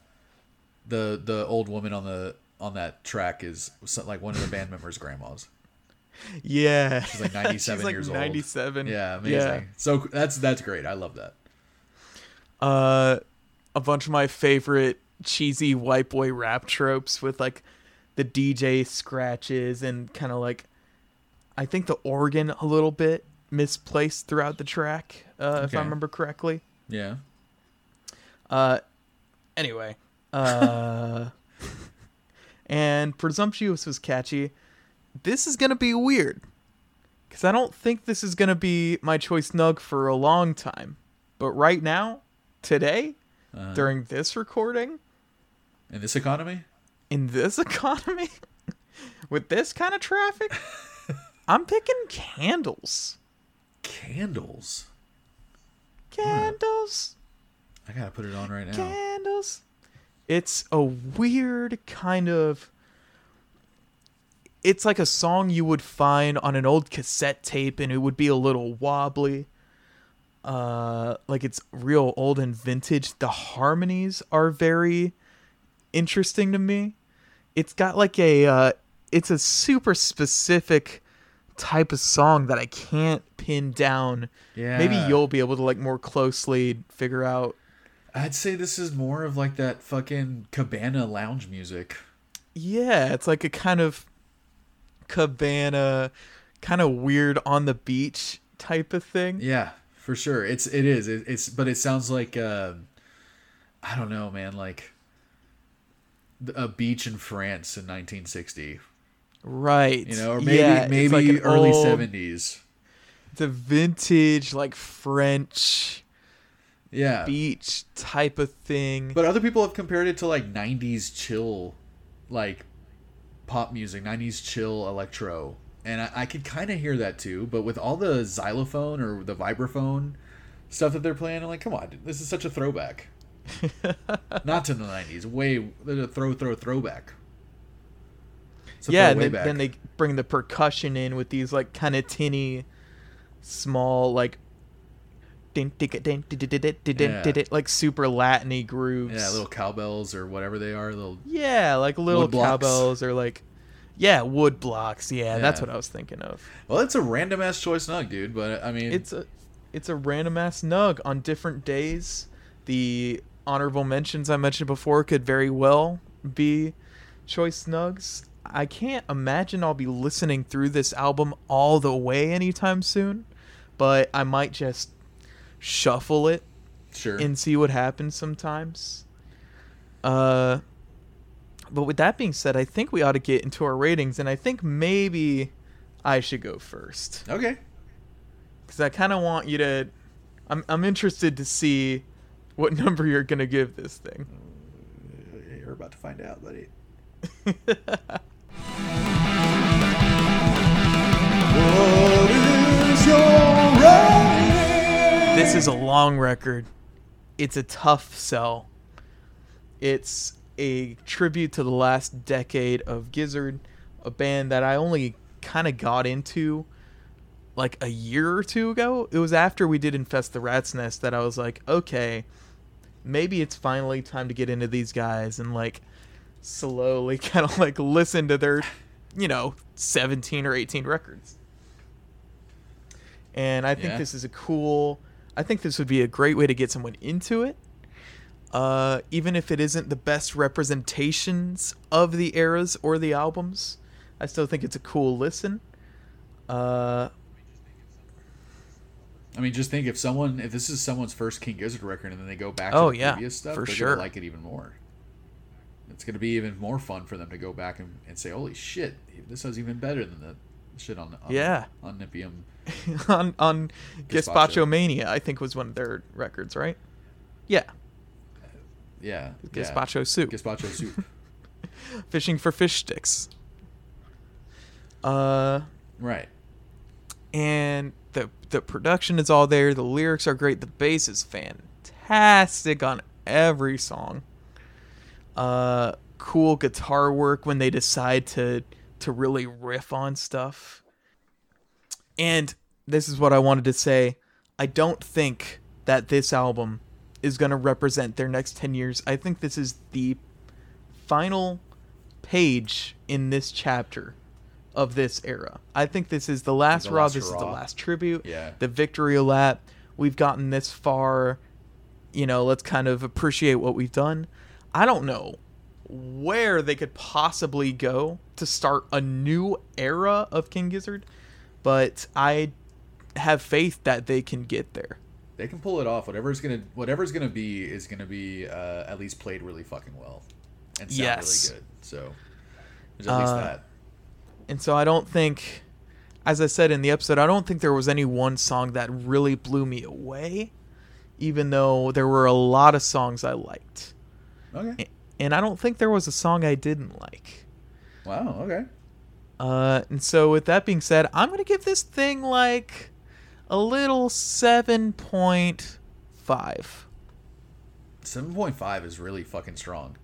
the the old woman on the on that track is like one of the band members' grandmas. Yeah. She's like 97 She's like years old. 97. Yeah, amazing. So that's that's great. I love that. Uh, a bunch of my favorite cheesy white boy rap tropes with like the DJ scratches and kind of like, I think the organ a little bit misplaced throughout the track, uh, if I remember correctly. Yeah. Uh, anyway, uh, and Presumptuous was catchy. This is gonna be weird, cause I don't think this is gonna be my choice nug for a long time. But right now, today, Uh, during this recording, in this economy, in this economy, with this kind of traffic, I'm picking candles. candles. Candles. I gotta put it on right now. candles. It's a weird kind of. It's like a song you would find on an old cassette tape, and it would be a little wobbly. Uh, like it's real old and vintage. The harmonies are very interesting to me. It's got like a. Uh, it's a super specific type of song that I can't pin down. Yeah. Maybe you'll be able to like more closely figure out I'd say this is more of like that fucking cabana lounge music. Yeah, it's like a kind of cabana, kind of weird on the beach type of thing. Yeah, for sure. It's it is. It, it's but it sounds like uh, I don't know, man. Like a beach in France in 1960. Right. You know, or maybe yeah, maybe like early old- 70s. The vintage, like French Yeah. beach type of thing. But other people have compared it to like 90s chill, like pop music, 90s chill electro. And I, I could kind of hear that too. But with all the xylophone or the vibraphone stuff that they're playing, I'm like, come on, this is such a throwback. Not to the 90s, way a throw, throw, throwback. Yeah, and then, then they bring the percussion in with these like kind of tinny, small like. Yeah. like super Latin-y grooves. yeah, little cowbells or whatever they are. Little Yeah, like little cowbells or like, yeah, wood blocks. Yeah, that's what I was thinking of. well, it's a random ass choice nug, dude. But I mean, It's a, it's a random ass nug on different days. The honorable mentions I mentioned before could very well be choice nugs. I can't imagine I'll be listening through this album all the way anytime soon, but I might just shuffle it sure. and see what happens sometimes. Uh, but with that being said, I think we ought to get into our ratings, and I think maybe I should go first okay. because I kind of want you to. I'm I'm interested to see what number you're gonna give this thing. You're about to find out, buddy. What is your? This is a long record. It's a tough sell. It's a tribute to the last decade of Gizzard, a band that I only kind of got into like a year or two ago. It was after we did Infest the Rat's Nest that I was like, okay, maybe it's finally time to get into these guys and like slowly kind of like listen to their, you know, 17 or 18 records. And I think Yeah. this is a cool. I think this would be a great way to get someone into it. Uh, even if it isn't the best representations of the eras or the albums, I still think it's a cool listen. Uh, I mean, just think if someone, if this is someone's first King Gizzard record, and then they go back Oh, to the yeah, previous stuff, for they're sure. gonna like it even more. It's gonna be even more fun for them to go back and, and say, "Holy shit, this is even better than the shit on, on Yeah. on Nipium." on on Gazpacho. Mania, I think was one of their records, right? Yeah, Yeah, Gazpacho soup. yeah. Gazpacho soup. Fishing for fish sticks. Uh, right. And the the production is all there. The lyrics are great. The bass is fantastic on every song. Uh, cool guitar work when they decide to to really riff on stuff. And this is what I wanted to say. I don't think that this album is going to represent their next 10 years. I think this is the final page in this chapter of this era. I think this is the last The hurrah. last this is the last tribute. Yeah. The victory lap. We've gotten this far. You know, let's kind of appreciate what we've done. I don't know where they could possibly go to start a new era of King Gizzard, but I have faith that they can get there. They can pull it off. Whatever's gonna whatever's gonna be is gonna be uh, at least played really fucking well and sound Yes. really good. So there's at least Uh, that. And so I don't think, as I said in the episode, I don't think there was any one song that really blew me away, even though there were a lot of songs I liked. Okay. And I don't think there was a song I didn't like. Wow. Okay. Uh, and so with that being said, I'm gonna give this thing like a little seven point five. Seven point five is really fucking strong.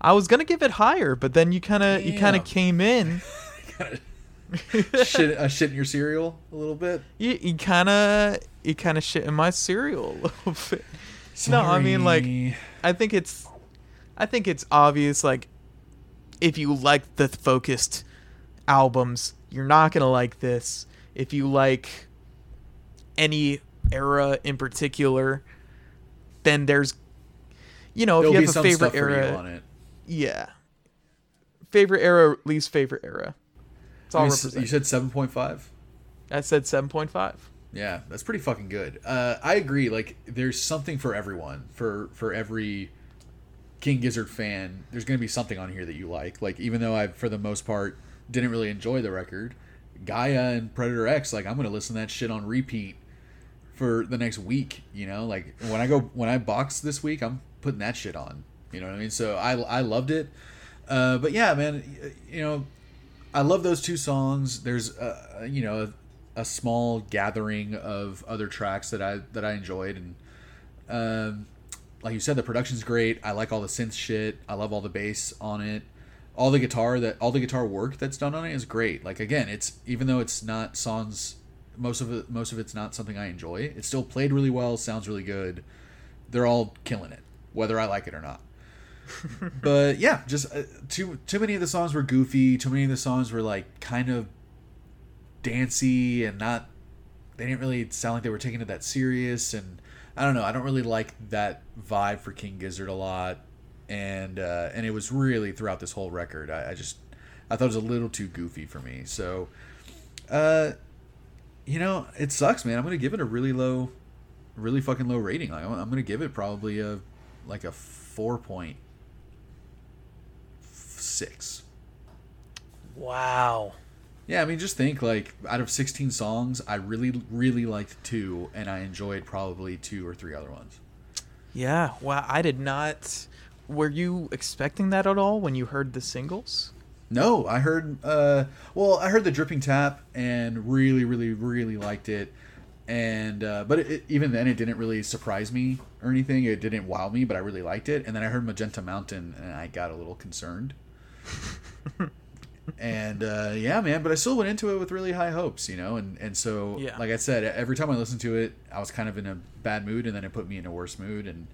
I was gonna give it higher, but then you kind of you kind of came in. shit, uh, shit in your cereal a little bit. you you kind of you kind of shit in my cereal a little bit. No, I mean, like, I think it's I think it's obvious like if you like the focused albums, you're not going to like this. If you like any era in particular, then there's you know, There'll if you have a favorite stuff for you era, on it. yeah. Favorite era, least favorite era. It's all You s- you said seven point five. I said 7.5. Yeah, that's pretty fucking good. Uh, I agree. Like, there's something for everyone. For for every King Gizzard fan, there's gonna be something on here that you like. Like, even though I, for the most part, didn't really enjoy the record, Gaia and Predator X, like, I'm gonna listen to that shit on repeat for the next week. You know, like when I go when I box this week, I'm putting that shit on. You know what I mean? So I I loved it. Uh, but yeah, man, you know, I love those two songs. There's uh, you know a, a small gathering of other tracks that I that I enjoyed, and um, like you said, the production's great. I like all the synth shit. I love all the bass on it. All the guitar that all the guitar work that's done on it is great. Like again, it's even though it's not songs, most of it most of it's not something I enjoy. It's still played really well. Sounds really good. They're all killing it, whether I like it or not but yeah, just uh, too too many of the songs were goofy. Too many of the songs were like kind of dancey and not. They didn't really sound like they were taking it that serious, and I don't know. I don't really like that vibe for King Gizzard a lot, and uh, and it was really throughout this whole record. I, I just I thought it was a little too goofy for me. So, uh, you know, it sucks, man. I'm gonna give it a really low, really fucking low rating. Like I'm, I'm gonna give it probably a like a four point six. Wow. Yeah, I mean, just think like out of 16 songs, I really, really liked two, and I enjoyed probably two or three other ones. Yeah, wow, I did not. Were you expecting that at all when you heard the singles? No, I heard, uh, well, I heard the dripping tap and really, really, really liked it. And, uh, but it, it- even then, it didn't really surprise me or anything. It didn't wow me, but I really liked it. And then I heard Magenta Mountain, and I got a little concerned. And uh, yeah, man, but I still went into it with really high hopes, you know. And and so, Yeah. like I said, every time I listened to it, I was kind of in a bad mood, and then it put me in a worse mood, and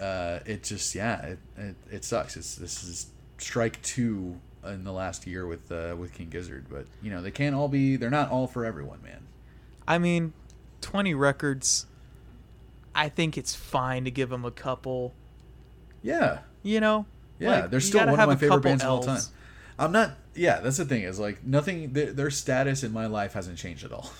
uh, it just yeah, it, it, it sucks. It's this is strike two in the last year with uh, with King Gizzard, but you know they can't all be. They're not all for everyone, man. I mean, 20 records. I think it's fine to give them a couple, Yeah, you know? Yeah, Like, they're still one of my favorite bands of all time. I'm not. Yeah, that's the thing is like nothing. Their, their status in my life hasn't changed at all.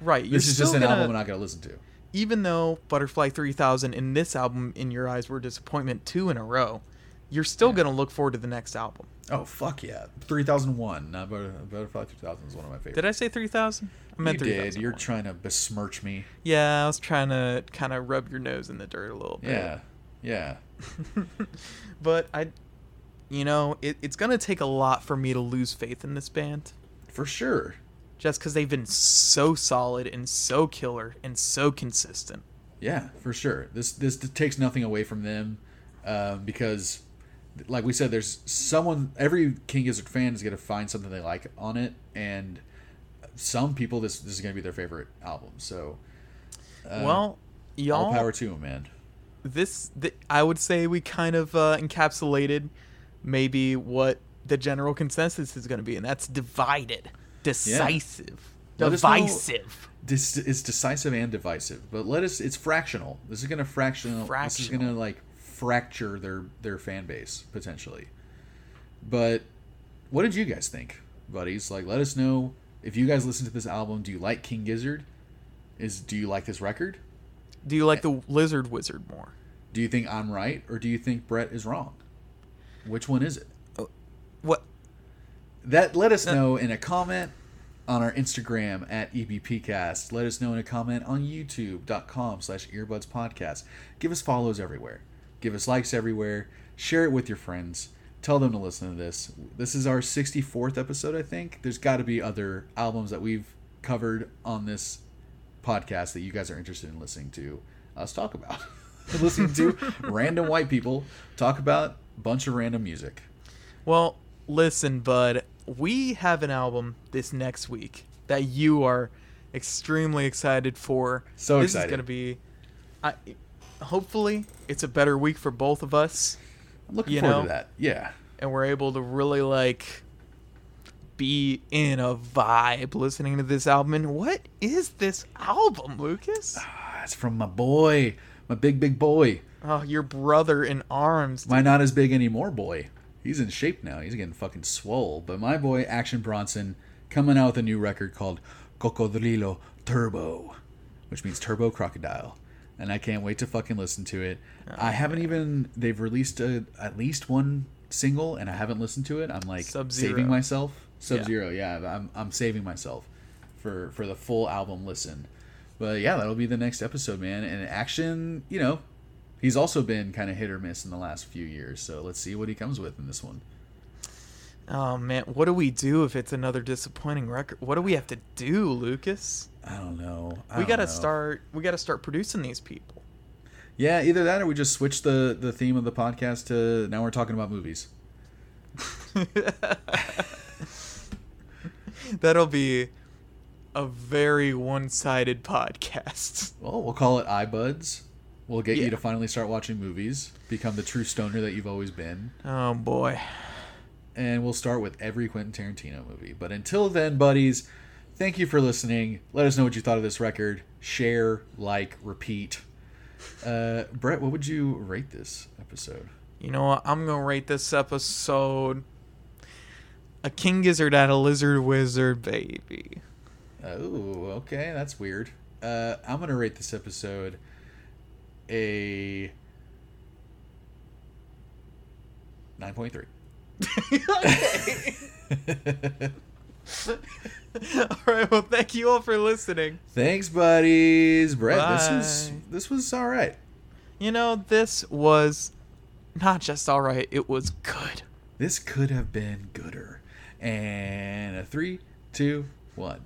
Right. This is just an gonna, album I'm not gonna listen to. Even though Butterfly 3000 and this album, in your eyes, were disappointment two in a row, you're still Yeah. going to look forward to the next album. Oh fuck yeah, three thousand one. Not Butter- Butterfly three thousand is one of my favorites. Did I say 3000? I meant you did. You're trying to besmirch me. Yeah, I was trying to kind of rub your nose in the dirt a little bit. Yeah, yeah. But I, you know, it, it's going to take a lot for me to lose faith in this band. For sure. Just because they've been so solid and so killer and so consistent. Yeah, for sure. This this takes nothing away from them, um, because, like we said, there's someone. Every King Gizzard fan is gonna find something they like on it, and some people this this is gonna be their favorite album. So, uh, well, all y'all, power to them, man. This th- I would say we kind of uh, encapsulated maybe what the general consensus is going to be, and that's divided, decisive, know- divisive. This is decisive and divisive, but let us. It's fractional. This is gonna fractional. This is gonna like fracture their their fan base potentially. But what did you guys think, buddies? Like, let us know if you guys listen to this album. Do you like King Gizzard? Is do you like this record? Do you like the Lizard Wizard more? Do you think I'm right or do you think Brett is wrong? Which one is it? Oh, what? That let us uh, know in a comment on our Instagram at EBPcast. Let us know in a comment on youtube.com slash earbuds podcast. Give us follows everywhere. Give us likes everywhere. Share it with your friends. Tell them to listen to this. This is our 64th episode, I think. There's got to be other albums that we've covered on this podcast that you guys are interested in listening to us talk about. listening to random white people talk about a bunch of random music. Well, listen, bud. We have an album this next week that you are extremely excited for. So this excited. is gonna be. I, hopefully, it's a better week for both of us, I'm looking You forward know? to that. Yeah. and we're able to really like be in a vibe listening to this album. And what is this album, Lucas? Ah, it's from my boy, my big big boy. Oh, your brother in arms. My not as big anymore boy. He's in shape now. He's getting fucking swole. But my boy Action Bronson coming out with a new record called Cocodrilo Turbo, which means turbo crocodile. And I can't wait to fucking listen to it. I haven't even they've released a, at least one single and I haven't listened to it. I'm like Sub-Zero. saving myself. Sub Zero, yeah. I'm I'm saving myself for for the full album listen. But yeah, that'll be the next episode, man. And Action, you know, he's also been kind of hit or miss in the last few years. So let's see what he comes with in this one. Oh man, what do we do if it's another disappointing record? What do we have to do, Lucas? I don't know. I we gotta start. We gotta start producing these people. Yeah, either that or we just switch the the theme of the podcast to now we're talking about movies. That'll be a very one-sided podcast. Well, we'll call it iBuds. We'll get Yeah. you to finally start watching movies, become the true stoner that you've always been, Oh boy. and we'll start with every Quentin Tarantino movie. But until then, buddies, thank you for listening. Let us know what you thought of this record. Share, like, repeat. Uh, Brett, what would you rate this episode? You know what? I'm gonna rate this episode a king gizzard at a lizard wizard baby. Oh, okay, that's weird. Uh, I'm gonna rate this episode a nine point three. all right. Well, thank you all for listening. Thanks, buddies. Brett, this was this was all right. You know, this was not just all right. It was good. This could have been gooder. And a three, two, one.